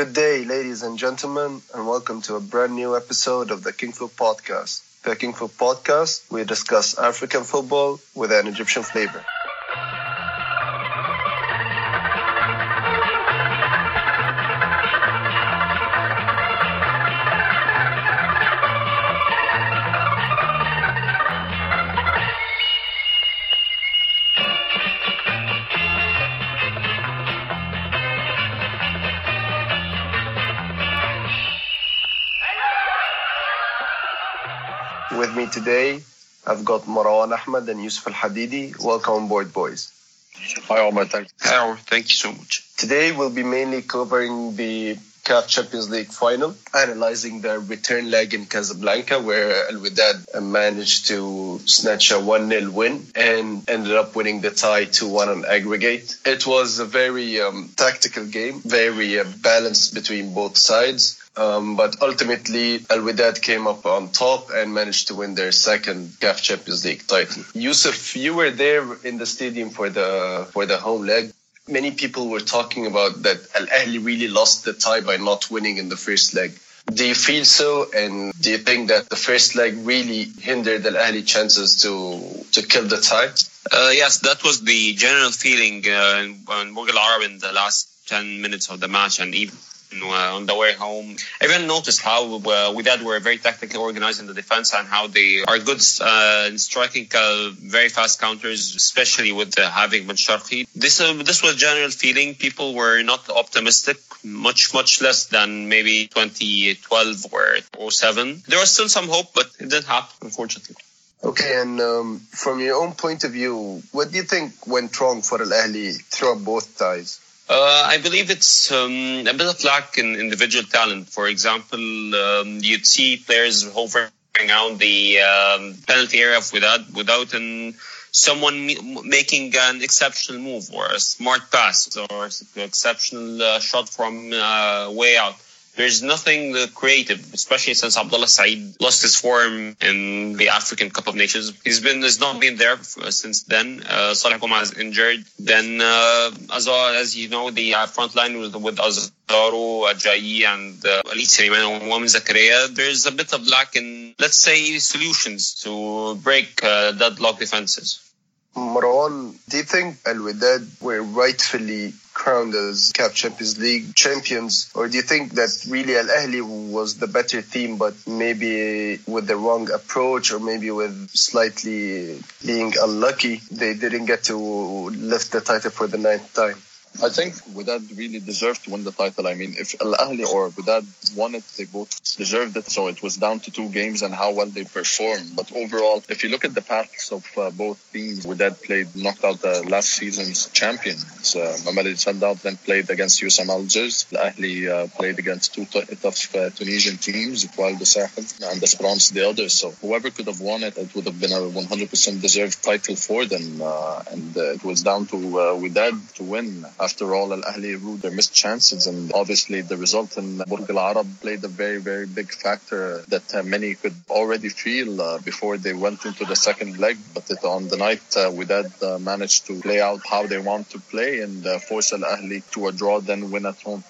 Good day, ladies and gentlemen, and welcome to a brand new episode of the King Podcast. The King Podcast, we discuss African football with an Egyptian flavor. I've Marwan Ahmed and Yusuf Al Hadidi. Welcome on board, boys. Hi, Omar. Thanks. Hi, thank you so much. Today, we'll be mainly covering the CAF Champions League final, analyzing the return leg in Casablanca, where Al Wydad managed to snatch a 1 0 win and ended up winning the tie 2 1 on aggregate. It was a very um, tactical game, very uh, balanced between both sides. Um, but ultimately, Al Wydad came up on top and managed to win their second CAF Champions League title. Yusuf, you were there in the stadium for the for the home leg. Many people were talking about that Al Ahly really lost the tie by not winning in the first leg. Do you feel so? And do you think that the first leg really hindered Al Ahly chances to to kill the tie? Uh, yes, that was the general feeling uh, on Burj Al Arab in the last 10 minutes of the match and even uh, on the way home. Even noticed how uh, were very tactically organized in the defense and how they are good uh, in striking uh, very fast counters, especially with uh, having Bencharki. This uh, this was general feeling. People were not optimistic, much much less than maybe 2012 or 07. There was still some hope, but it didn't happen, unfortunately. Okay, and um, from your own point of view, what do you think went wrong for Al Ahly throughout both ties? Uh, I believe it's um, a bit of lack in individual talent. For example, um, you'd see players hovering around the um, penalty area without without an, someone making an exceptional move or a smart pass or an exceptional uh, shot from uh, way out. There's nothing creative, especially since Abdullah Saeed lost his form in the African Cup of Nations. He's been has not been there since then. Uh, Saleh is injured. Then, uh, as as you know, the uh, front line with with Azaro, Ajayi, and uh, Ali Suleiman and Mohamed Zakaria. There's a bit of lack in, let's say, solutions to break uh, deadlock defenses. Marwan, do you think Al Wydad were rightfully crowned as CAF Champions League champions, or do you think that really Al Ahly was the better team, but maybe with the wrong approach, or maybe with slightly being unlucky, they didn't get to lift the title for the ninth time? I think Wydad really deserved to win the title. I mean, if Al Ahly or Wydad won it, they both deserved it. So it was down to two games and how well they performed. But overall, if you look at the paths of uh, both teams, Wydad played, knocked out the last season's champions. Uh, Mamelodi Sundowns then played against USM Algiers. Al Ahly uh, played against two t- tough uh, Tunisian teams, Etoile du Sahel and Esperance the others. So whoever could have won it, it would have been a 100% deserved title for them. Uh, and uh, it was down to uh, Wydad to win after all, Al Ahly ruled their missed chances, and obviously the result in Burj Al Arab played a very, very big factor that uh, many could already feel uh, before they went into the second leg. But it, on the night, uh, Wydad uh, managed to play out how they want to play and uh, force Al Ahly to a draw, then win at home.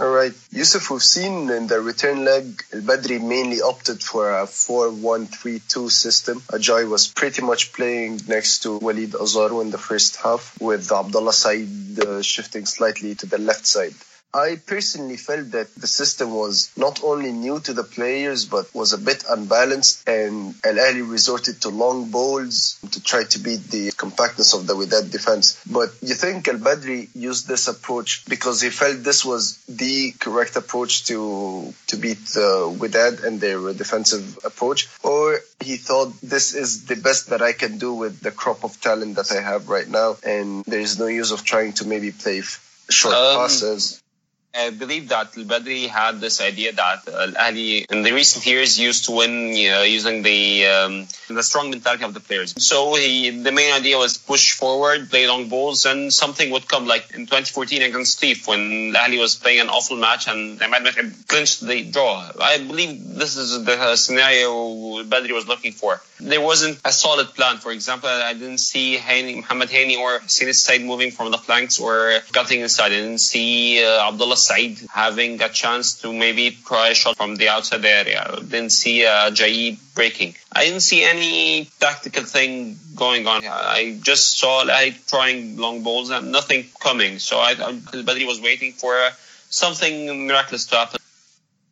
All right. Yusuf, we've seen in the return leg, Al Badri mainly opted for a 4 1 3 2 system. Ajayi was pretty much playing next to Walid Azaro in the first half, with Abdullah Said uh, shifting slightly to the left side. I personally felt that the system was not only new to the players, but was a bit unbalanced and Al Ahly resorted to long balls to try to beat the compactness of the Wydad defense. But you think Al Badri used this approach because he felt this was the correct approach to, to beat the Wydad and their defensive approach? Or he thought this is the best that I can do with the crop of talent that I have right now and there's no use of trying to maybe play short um, passes? I believe that Al Badri had this idea that Al in the recent years used to win you know, using the um, the strong mentality of the players. So he, the main idea was push forward, play long balls, and something would come. Like in 2014 against Steve, when Al was playing an awful match and Emad Moteab clinched the draw. I believe this is the scenario Al Badri was looking for. There wasn't a solid plan. For example, I didn't see Hani, Muhammad Hani or Hussein Said moving from the flanks or cutting inside. I didn't see uh, Abdullah Said having a chance to maybe try a shot from the outside area. Didn't see uh, Jaid breaking. I didn't see any tactical thing going on. I just saw like trying long balls and nothing coming. So I, I Badri was waiting for uh, something miraculous to happen.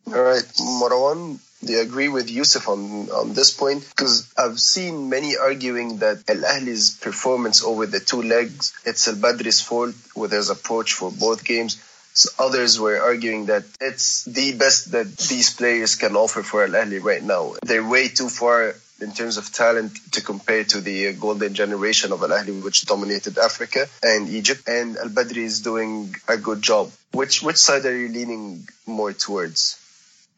All right, Marwan, do you agree with Yusuf on, on this point? Because I've seen many arguing that Al Ahli's performance over the two legs, it's Al Badri's fault with his approach for both games. So others were arguing that it's the best that these players can offer for Al Ahly right now. They're way too far in terms of talent to compare to the golden generation of Al Ahly, which dominated Africa and Egypt. And Al Badri is doing a good job. Which which side are you leaning more towards?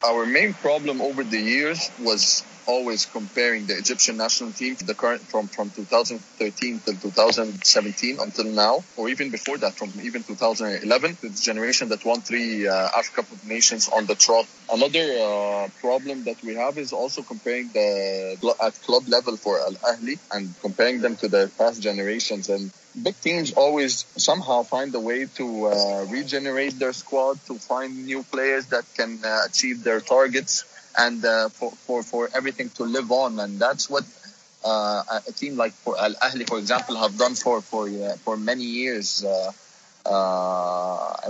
Our main problem over the years was always comparing the Egyptian national team the current from from 2013 to 2017 until now, or even before that, from even 2011, the generation that won three uh, Africa Cup of Nations on the trot. Another uh, problem that we have is also comparing the at club level for Al Ahli and comparing them to the past generations and. Big teams always somehow find a way to uh, regenerate their squad, to find new players that can uh, achieve their targets and uh, for, for, for everything to live on. And that's what uh, a team like for Al Ahli, for example, have done for for uh, for many years. Uh,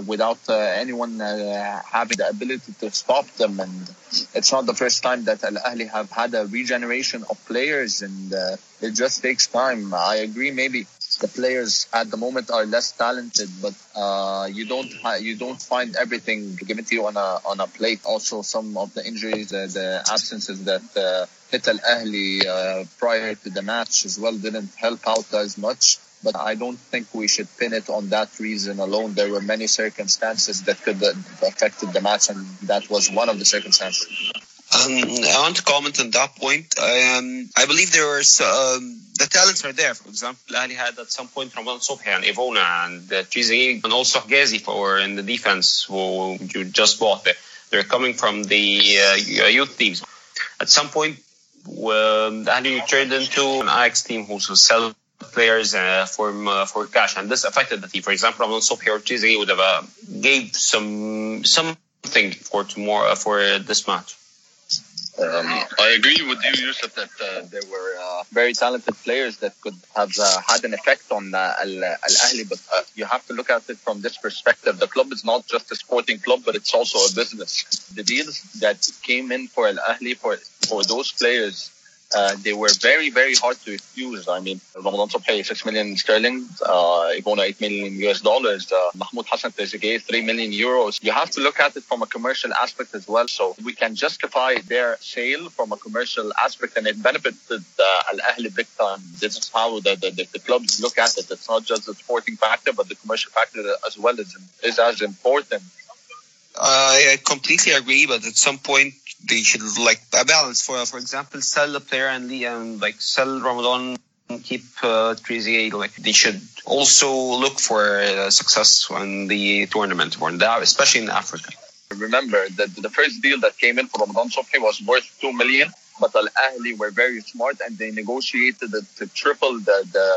without anyone having the ability to stop them, and it's not the first time that Al Ahli have had a regeneration of players, and it just takes time. I agree, maybe the players at the moment are less talented, but uh, you don't you don't find everything given to you on a on a plate. Also, some of the injuries, uh, the absences that uh, hit Al Ahli uh, prior to the match as well didn't help out as much. But I don't think we should pin it on that reason alone. There were many circumstances that could have affected the match, and that was one of the circumstances. Um, I want to comment on that point. Um, I believe there was um, the talents are there. For example, Ali had at some point Ramadan Sobhi and Evouna and uh, and also Gazi for in the defense who you just bought. They're coming from the uh, youth teams. At some point, um, Ali turned into an Ajax team who sell players uh, for uh, for cash, and this affected the team. For example, Ramadan Sobhi or Trezeguet would have uh, gave some something for tomorrow for this match. Um, I agree with you, Yusuf, that uh, there were uh, very talented players that could have uh, had an effect on uh, Al, Ahli, but uh, you have to look at it from this perspective. The club is not just a sporting club, but it's also a business. The deals that came in for Al Ahli for for those players uh, they were very, very hard to refuse. I mean, Ramadan Sobhi, 6 million sterling, uh, Evouna, 8 million US dollars, uh, Mahmoud Hassan Trezeguet, 3 million euros. You have to look at it from a commercial aspect as well. So we can justify their sale from a commercial aspect and it benefited uh, Al Ahli big time. This is how the, the, the, the, clubs look at it. It's not just the sporting factor, but the commercial factor as well is, is as important. I completely agree, but at some point they should like a balance. For for example, sell the player and and like sell Ramadan, keep uh, Trezeguet. Like they should also look for uh, success in the tournament, especially in Africa. Remember that the first deal that came in for Ramadan Sobhi was worth two million, but Al Ahli were very smart and they negotiated it to triple the the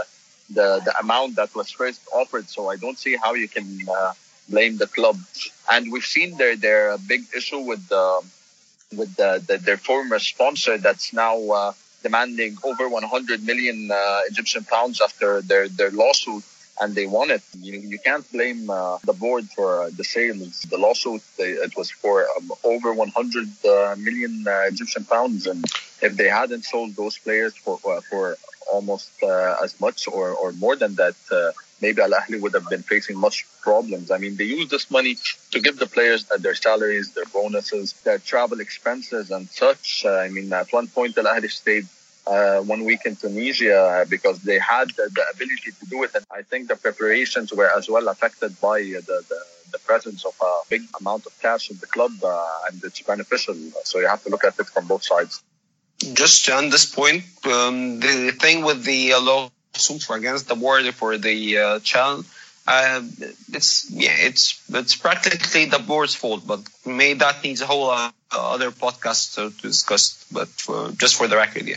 the, the amount that was first offered. So I don't see how you can. Uh, blame the club. And we've seen their their big issue with the with the, the their former sponsor that's now uh, demanding over 100 million uh, Egyptian pounds after their their lawsuit. And they won it. You, you can't blame uh, the board for uh, the sales. The lawsuit they, it was for um, over 100 uh, million uh, Egyptian pounds, and if they hadn't sold those players for for almost as much or, or more than that, maybe Al Ahli would have been facing much problems. I mean, they use this money to give the players their salaries, their bonuses, their travel expenses, and such. Uh, I mean, at one point, Al Ahli stayed uh, one week in Tunisia because they had the, the, ability to do it. And I think the preparations were as well affected by the, the, the presence of a big amount of cash in the club, uh, and it's beneficial. So you have to look at it from both sides. Just on this point, um, the thing with the uh, lawsuits against the board for the uh, child. Uh, it's yeah, it's it's practically the board's fault, but maybe that needs a whole uh, other podcast to, to discuss. But for, just for the record, yeah.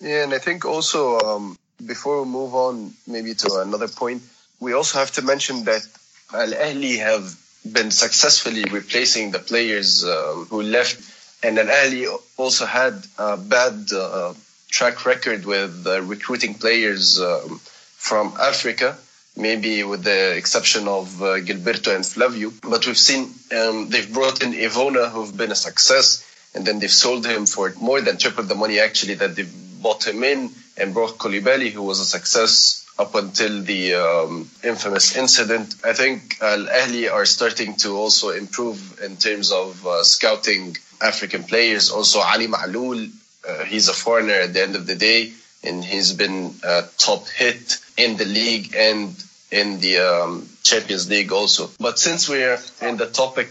Yeah, and I think also um, before we move on, maybe to another point, we also have to mention that Al Ahli have been successfully replacing the players um, who left. And Al Ahly also had a bad uh, track record with recruiting players um, from Africa, maybe with the exception of uh, Gilberto and Flavio. But we've seen um, they've brought in Evouna, who've been a success, and then they've sold him for more than triple the money actually that they've bought him in, and brought Koulibaly, who was a success up until the um, infamous incident. I think Al Ahly are starting to also improve in terms of uh, scouting African players. Also, Ali Ma'loul, uh, he's a foreigner at the end of the day, and he's been a top hit in the league and in the um, Champions League also. But since we're in the topic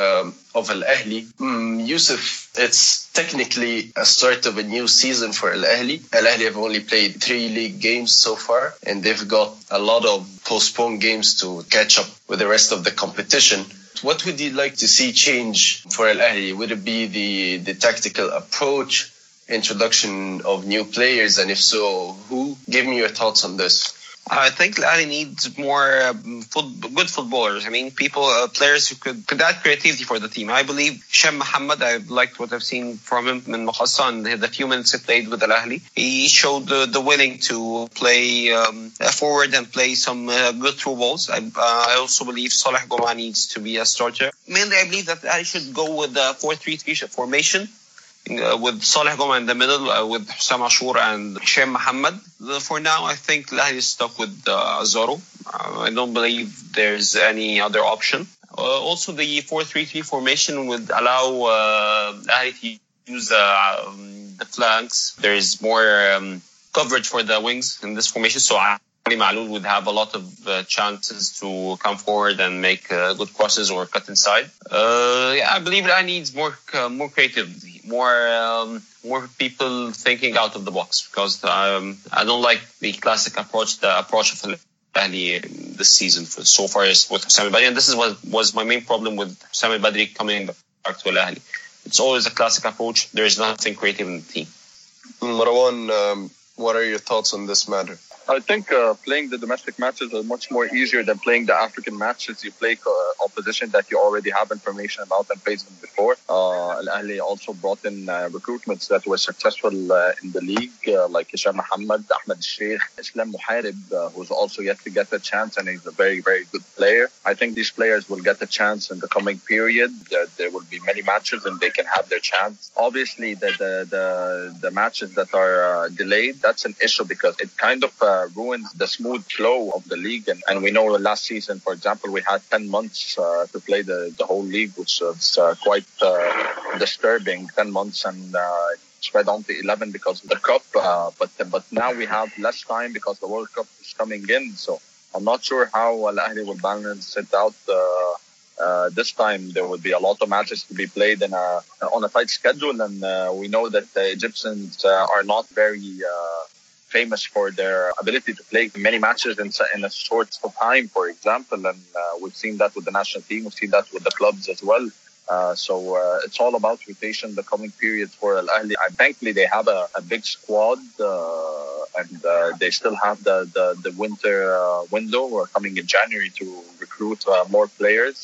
um, of Al Ahly. Mm, Yusuf, it's technically a start of a new season for Al Ahly. Al Ahly have only played three league games so far, and they've got a lot of postponed games to catch up with the rest of the competition. What would you like to see change for Al Ahly? Would it be the, the tactical approach, introduction of new players, and if so, who? Give me your thoughts on this. I think Al needs more um, foot, good footballers. I mean, people, uh, players who could, could add creativity for the team. I believe Hisham Mohammed, I liked what I've seen from him in Makkasa and the few minutes he played with Al Ahly. He showed the, the willing to play um, forward and play some uh, good through balls. I, uh, I also believe Saleh Gomaa needs to be a starter. Mainly, I believe that Al should go with the 4-3-3 formation uh, with Saleh Gomaa in the middle, uh, with Hussam Ashour and Hisham Mohammed. For now, I think Lahli is stuck with uh. Uh, I don't believe there's any other option. Uh, also, the 4-3-3 formation would allow uh, Lahli to use uh, um, the flanks. There is more um, coverage for the wings in this formation, so Ali Ma'loul would have a lot of uh, chances to come forward and make uh, good crosses or cut inside. Uh, yeah, I believe that needs more more creativity more um, more people thinking out of the box because um, I don't like the classic approach, the approach of Ahly this season for, so far is with Hussam Badri, and this is what was my main problem with Sami Badri coming back to Al It's always a classic approach. There is nothing creative in the team. Marwan, um, what are your thoughts on this matter? I think uh, playing the domestic matches are much more easier than playing the African matches. You play uh, opposition that you already have information about and played them before. Uh, Al Ahly also brought in uh, recruitments that were successful uh, in the league, uh, like Hisham Mohammed, Ahmed Sheikh, Islam Muharib, who's also yet to get a chance, and he's a very, very good player. I think these players will get a chance in the coming period. There, there will be many matches, and they can have their chance. Obviously, the the the, the matches that are delayed, that's an issue because it kind of uh, ruins the smooth flow of the league. And, and we know last season, for example, we had 10 months uh, to play the, the whole league, which was uh, quite uh, disturbing. 10 months and uh, spread on to 11 because of the cup. Uh, but but now we have less time because the World Cup is coming in. So I'm not sure how Al Ahly will balance it out. Uh, this time there will be a lot of matches to be played in a, on a tight schedule, and uh, we know that the Egyptians uh, are not very famous for their ability to play many matches in, in a short time, for example. And uh, we've seen that with the national team. We've seen that with the clubs as well. Uh, so uh, it's all about rotation the coming period for Al Ahly. And thankfully, they have a, a big squad, uh, and uh, they still have the the, the winter uh, window coming in January to recruit more players.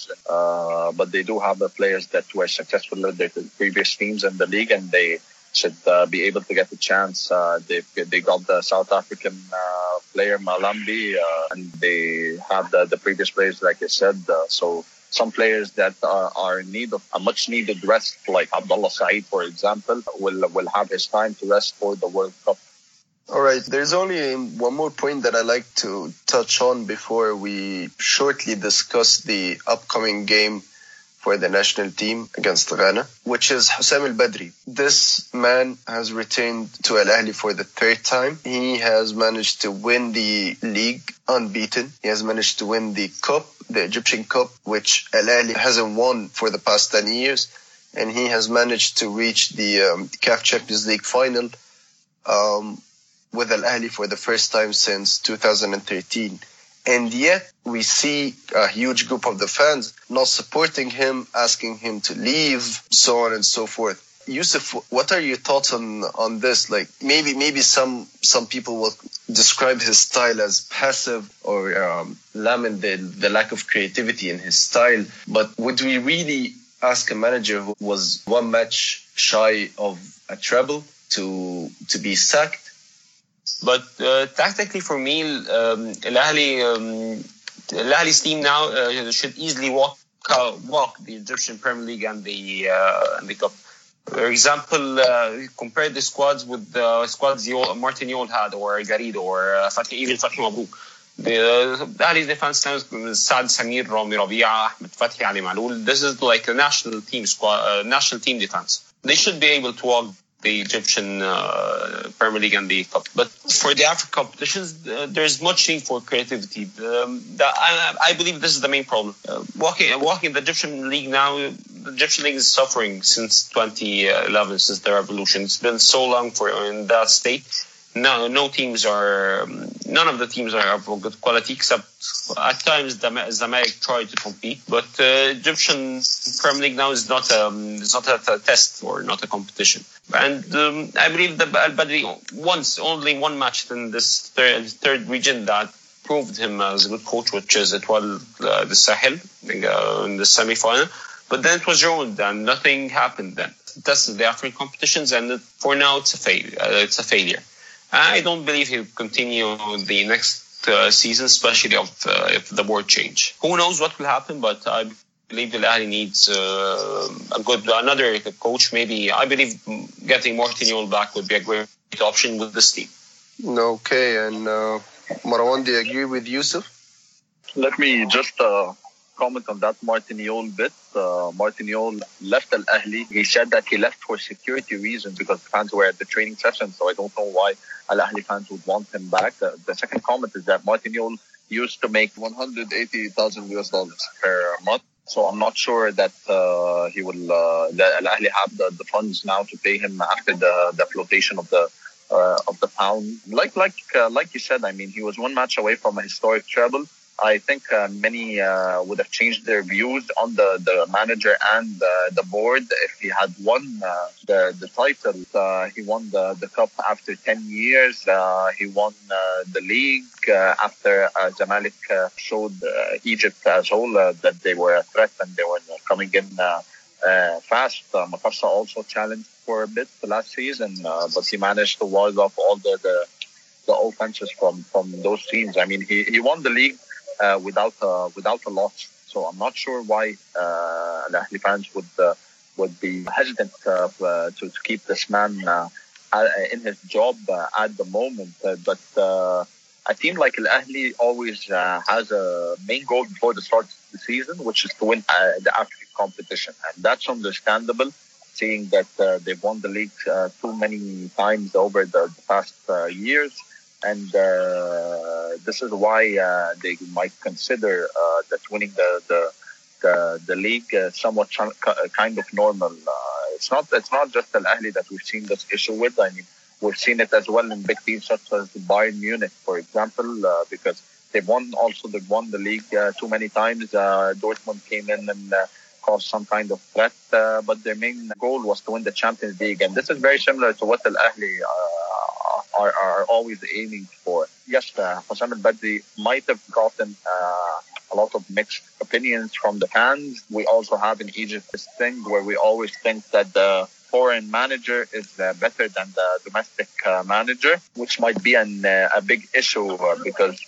but they do have the players that were successful in their previous teams in the league, and they should uh, be able to get the chance. Uh, they they got the South African uh, player Malambi, uh, and they have the, the previous players, like I said. Uh, so some players that are, in need of a much needed rest, like Abdullah Saeed, for example, will will have his time to rest for the World Cup. All right. There's only one more point that I'd like to touch on before we shortly discuss the upcoming game for the national team against Ghana, which is Hussam Al Badri. This man has returned to Al Ahly for the third time. He has managed to win the league unbeaten. He has managed to win the cup, the Egyptian cup, which Al Ahly hasn't won for the past 10 years. And he has managed to reach the um, CAF Champions League final um, with Al Ahly for the first time since 2013. And yet we see a huge group of the fans not supporting him, asking him to leave, so on and so forth. Yusuf, what are your thoughts on on this? Like maybe maybe some some people will describe his style as passive or um, lament the the lack of creativity in his style. But would we really ask a manager who was one match shy of a treble to to be sacked? But uh, tactically, for me, um, Al um, Al team now uh, should easily walk uh, walk the Egyptian Premier League and the uh, and the cup. For example, uh, compare the squads with the squads Yol, Martin Jol had, or Garrido, or uh, even Fathi Mabrouk. The Ahly's defense is Saad Samir, Rami Rabia, Ahmed Fathi, Ali Malul. This is like a national team squad, national team defense. They should be able to walk the Egyptian uh, Premier League and the Cup. But for the African competitions, uh, there's much need for creativity. Um, that, I, I, believe this is the main problem. Uh, walking, walking the Egyptian League now, the Egyptian League is suffering since 2011, since the revolution. It's been so long for in that state no, no teams are, um, none of the teams are of good quality except at times Zamalek try to compete. But uh, Egyptian Premier League now is not um, is not a, a test or not a competition. And um, I believe that Al Badri once only one match in this third, third region that proved him as a good coach, which is Etoile uh, the Sahel uh, in the semi-final. But then it was ruined and nothing happened then. That's the African competitions, and for now it's a failure. Uh, it's a failure. I don't believe he'll continue the next uh, season, especially if, uh, if the board change. Who knows what will happen, but I believe Al Ahly needs uh, a good another coach. Maybe I believe getting Martin Jol back would be a great option with this team. Okay, and uh, Marwan, do you agree with Yusuf? Let me just uh, comment on that Martin Jol bit. Uh, Martin Jol left Al Ahly. He said that he left for security reasons because the fans were at the training session. So I don't know why Al Ahly fans would want him back. The, the second comment is that Martin Jol used to make 180,000 US dollars per month. So I'm not sure that uh, he will uh, that Al Ahly have the, the funds now to pay him after the the flotation of the uh, of the pound. Like like uh, like you said, I mean, he was one match away from a historic treble. I think uh, many uh, would have changed their views on the, the manager and uh, the board if he had won uh, the the title. Uh, he won the, the cup after 10 years. Uh, he won the league after Zamalek showed Egypt as whole that they were a threat and they were coming in fast. Uh, Makkasa also challenged for a bit last season, but he managed to ward off all the, the the offenses from from those teams. I mean, he, he won the league uh, without a, without a loss. So I'm not sure why uh, Al Ahly fans would uh, would be hesitant uh, uh to, to keep this man uh, in his job uh, at the moment. but a team like Al Ahly always has a main goal before the start of the season, which is to win the African competition, and that's understandable. Seeing that they've won the league too many times over the, the past years, and uh, this is why uh, they might consider uh, that winning the the the, the league somewhat kind of normal. it's not it's not just Al Ahly that we've seen this issue with. I mean, we've seen it as well in big teams such as Bayern Munich, for example, because they've won also they've won the league uh, too many times. Uh, Dortmund came in and uh, caused some kind of threat, but their main goal was to win the Champions League, and this is very similar to what Al Ahly are, are always aiming for. Yes, uh, Hossam Al Badri might have gotten uh, a lot of mixed opinions from the fans. We also have in Egypt this thing where we always think that the foreign manager is uh, better than the domestic uh, manager, which might be an, uh, a big issue uh, because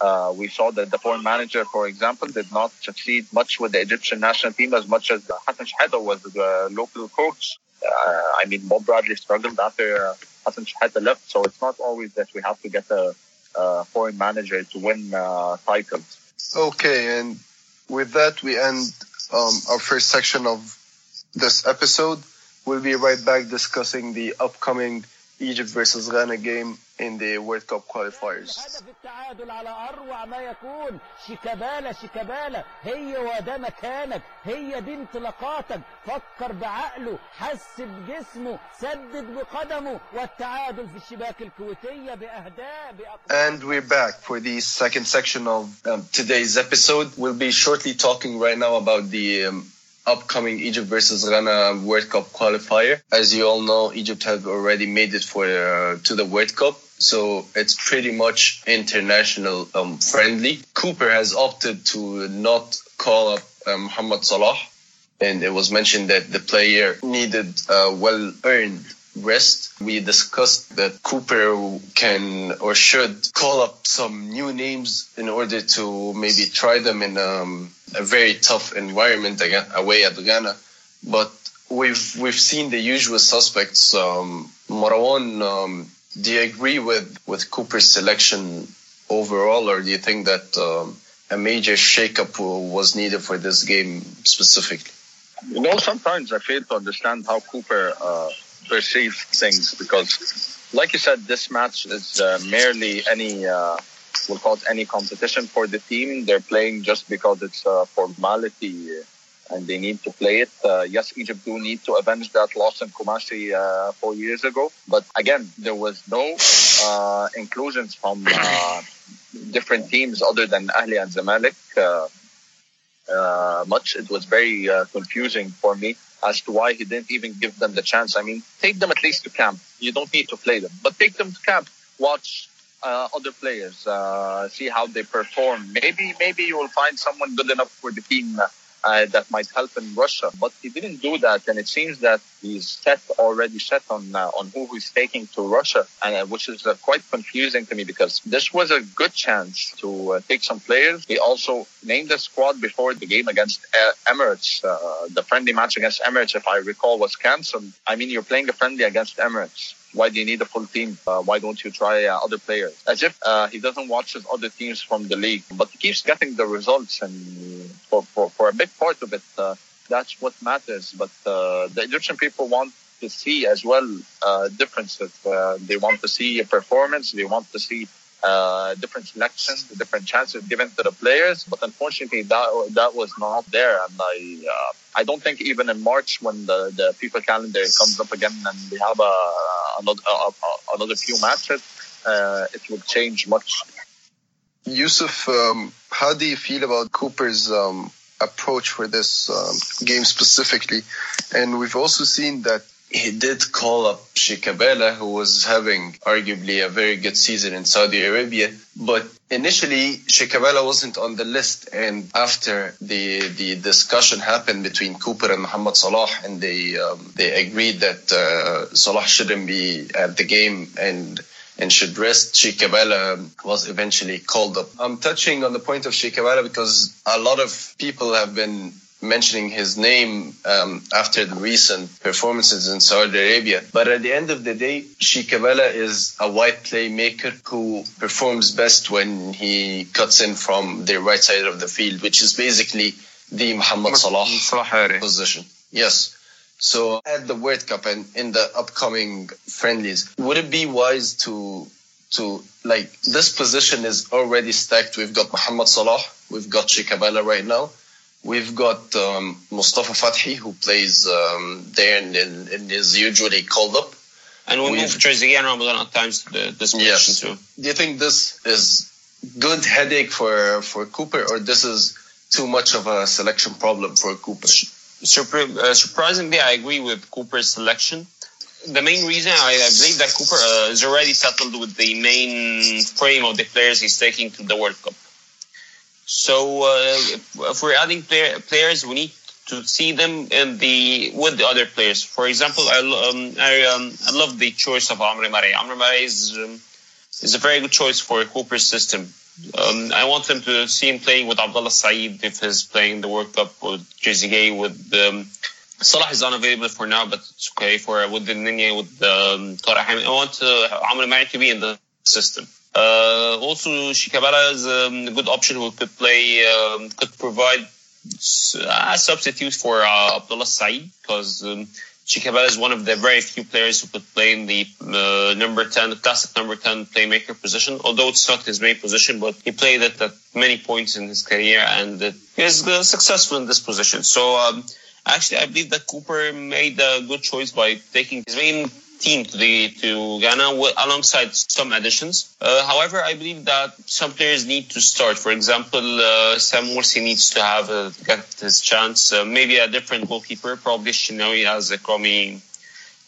uh, we saw that the foreign manager, for example, did not succeed much with the Egyptian national team as much as Hassan Shahata was the local coach. Uh, I mean, Bob Bradley struggled after Hassan Shahata left, so it's not always that we have to get a, a foreign manager to win uh, titles. Okay, and with that, we end um, our first section of this episode. We'll be right back discussing the upcoming Egypt versus Ghana game in the World Cup qualifiers. هدف التعادل على اروع ما يكون شيكابالا شيكابالا هي وده مكانك هي دي انطلاقاتك فكر بعقله حس بجسمه سدد بقدمه والتعادل في الشباك الكويتيه باهداف And we're back for the second section of um, today's episode. We'll be shortly talking right now about the um, upcoming Egypt versus Ghana World Cup qualifier. As you all know, Egypt have already made it for uh, to the World Cup. So it's pretty much international um, friendly. Cúper has opted to not call up um, Muhammad Salah. And it was mentioned that the player needed a well earned rest. We discussed that Cúper can or should call up some new names in order to maybe try them in um, a very tough environment away at Ghana. But we've we've seen the usual suspects. Um, Marwan, um, do you agree with with Cúper's selection overall, or do you think that um, a major shakeup was needed for this game specifically? You know, sometimes I fail to understand how Cúper uh, perceives things because, like you said, this match is uh, merely any. Uh, call any competition for the team. They're playing just because it's a formality and they need to play it. Uh, yes, Egypt do need to avenge that loss in Kumasi uh, four years ago. But again, there was no uh, inclusions from uh, different teams other than Ahli and Zamalek. Uh, uh, much it was very confusing for me as to why he didn't even give them the chance. I mean, take them at least to camp. You don't need to play them, but take them to camp. Watch uh, other players, uh, see how they perform. Maybe maybe you will find someone good enough for the team uh, that might help in Russia. But he didn't do that, and it seems that he's set already set on uh, on who he's taking to Russia, and uh, which is uh, quite confusing to me because this was a good chance to uh, take some players. He also named the squad before the game against uh, Emirates. the friendly match against Emirates, if I recall, was cancelled. I mean, you're playing a friendly against Emirates. Why do you need a full team? Uh, why don't you try uh, other players? As if uh, he doesn't watch other teams from the league, but he keeps getting the results, and for for, for a big part of it, uh, that's what matters. But uh, the Egyptian people want to see as well uh, differences. they want to see a performance. They want to see uh, different selections, different chances given to the players. But unfortunately, that that was not there. And I uh, I don't think even in March when the the FIFA calendar comes up again and we have a, another a, another few matches, uh, it will change much. Yusuf, um, how do you feel about Cúper's um, approach for this um, game specifically? And we've also seen that he did call up Shikabala, who was having arguably a very good season in Saudi Arabia. But initially, Shikabala wasn't on the list. And after the the discussion happened between Cúper and Muhammad Salah, and they um, they agreed that uh, Salah shouldn't be at the game and and should rest, Shikabala was eventually called up. I'm touching on the point of Shikabala because a lot of people have been mentioning his name um, after the recent performances in Saudi Arabia. But at the end of the day, Shikabala is a wide playmaker who performs best when he cuts in from the right side of the field, which is basically the Muhammad Salah position. Yes. So at the World Cup and in the upcoming friendlies, would it be wise to to like this position is already stacked? We've got Muhammad Salah, we've got Shikabala right now We've got um, Mustafa Fathi who plays um, there and, and, and, is usually called up. And we move Trezeguet and Ramadan at times to this position yes. too. Do you think this is good headache for for Cúper, or this is too much of a selection problem for Cúper? Surpri- uh, surprisingly, I agree with Cúper's selection. The main reason I, I believe that Cúper uh, is already settled with the main frame of the players he's taking to the World Cup. So uh, if, we're adding player, players, we need to see them in the with the other players. For example, I um, I, um, I love the choice of Amr Marei. Amr Marei is um, is a very good choice for a Cúper's system. Um, I want them to see him playing with Abdullah Saeed if he's playing the World Cup with Trezeguet with um, Salah is unavailable for now, but it's okay for with Elneny with um, Tarek I want uh, Amr Marei to be in the system. Uh, also, Shikabala is um, a good option who could play, um, could provide a substitute for uh, Abdullah Saeed because um, Shikabala is one of the very few players who could play in the uh, number 10, the classic number 10 playmaker position, although it's not his main position, but he played it at many points in his career and uh, he is uh, successful in this position. So, um, actually, I believe that Cúper made a good choice by taking his main team to the to Ghana alongside some additions. Uh, however, I believe that some players need to start. For example, uh, Sam Morsy needs to have a, get his chance. Uh, maybe a different goalkeeper, probably Shinawi, as a Kwame.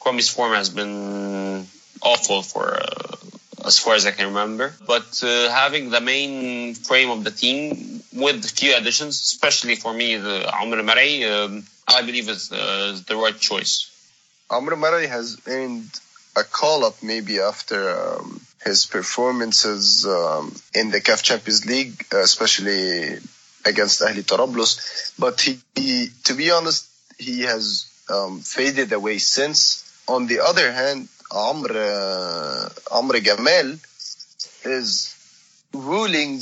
Kwame's form has been awful for uh, as far as I can remember. But uh, having the main frame of the team with few additions, especially for me, the Marei, um, I believe is uh, the right choice. Amr has earned a call up maybe after um, his performances um, in the CAF Champions League, especially against Ahli Tarablus. But he, he, to be honest, he has um, faded away since. On the other hand, Amr uh, Amr is ruling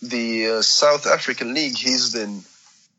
the uh, South African League. He's been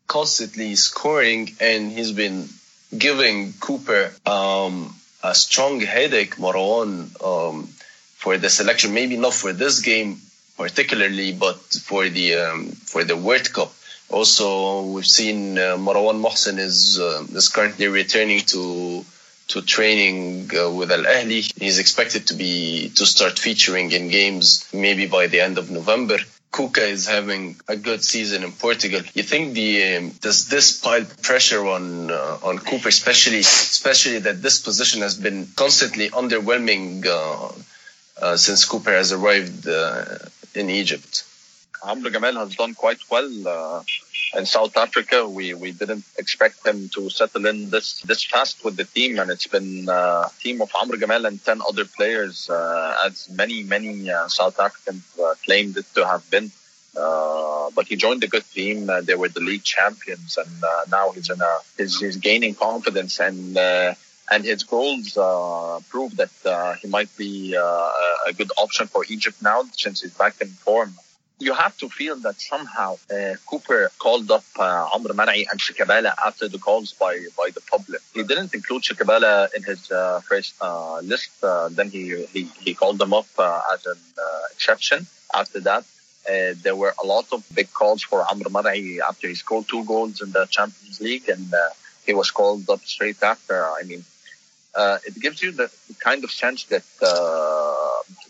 constantly scoring and he's been giving Cúper um, a strong headache, Marwan, um, for the selection. Maybe not for this game particularly, but for the um, for the World Cup. Also, we've seen uh, Marwan Mohsen is uh, is currently returning to to training uh, with Al Ahli. He's expected to be to start featuring in games maybe by the end of November. Kouka is having a good season in Portugal. You think the um, does this pile pressure on uh, on Cúper, especially especially that this position has been constantly underwhelming uh, uh since Cúper has arrived uh, in Egypt? Amr has done quite well uh, in South Africa. We we didn't expect him to settle in this this fast with the team, and it's been uh, a team of Amr Gamal and ten other players, uh, as many many uh, South Africans uh, claimed it to have been. Uh, but he joined a good team. they were the league champions, and now he's in a he's, he's gaining confidence and and his goals uh, prove that uh, he might be uh, a good option for Egypt now since he's back in form you have to feel that somehow uh, Cúper called up uh, Amr Marei and Shikabala after the calls by, by the public. He didn't include Shikabala in his uh, first uh, list. Uh, then he, he, he called them up uh, as an uh, exception. After that, there were a lot of big calls for Amr Marei after he scored two goals in the Champions League and he was called up straight after. I mean, it gives you the kind of sense that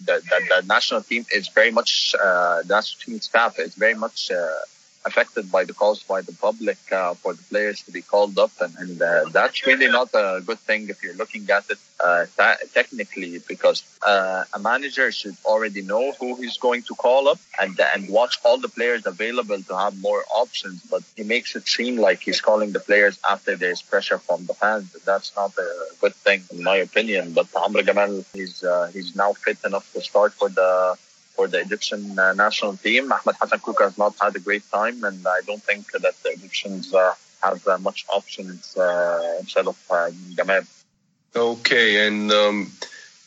the, the, the, national team is very much uh, the national team staff is very much uh, affected by the calls by the public uh, for the players to be called up, and, and uh, that's really not a good thing if you're looking at it uh, technically, because uh, a manager should already know who he's going to call up and and watch all the players available to have more options. But he makes it seem like he's calling the players after there's pressure from the fans. That's not a good thing, in my opinion. But Amr Gamal, he's uh, he's now fit enough to start for the for the Egyptian uh, national team. Ahmed Hassan Kouka has not had a great time, and I don't think that the Egyptians uh, have uh, much options uh, instead of uh, Gamal. Okay, and um,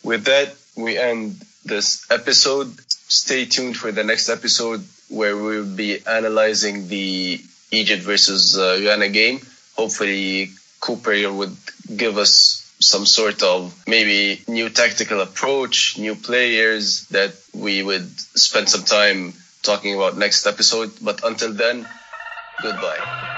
with that, we end this episode. Stay tuned for the next episode where we'll be analyzing the Egypt versus uh, Ghana game. Hopefully, Cúper would give us some sort of maybe new tactical approach, new players that we would spend some time talking about next episode. But until then, goodbye.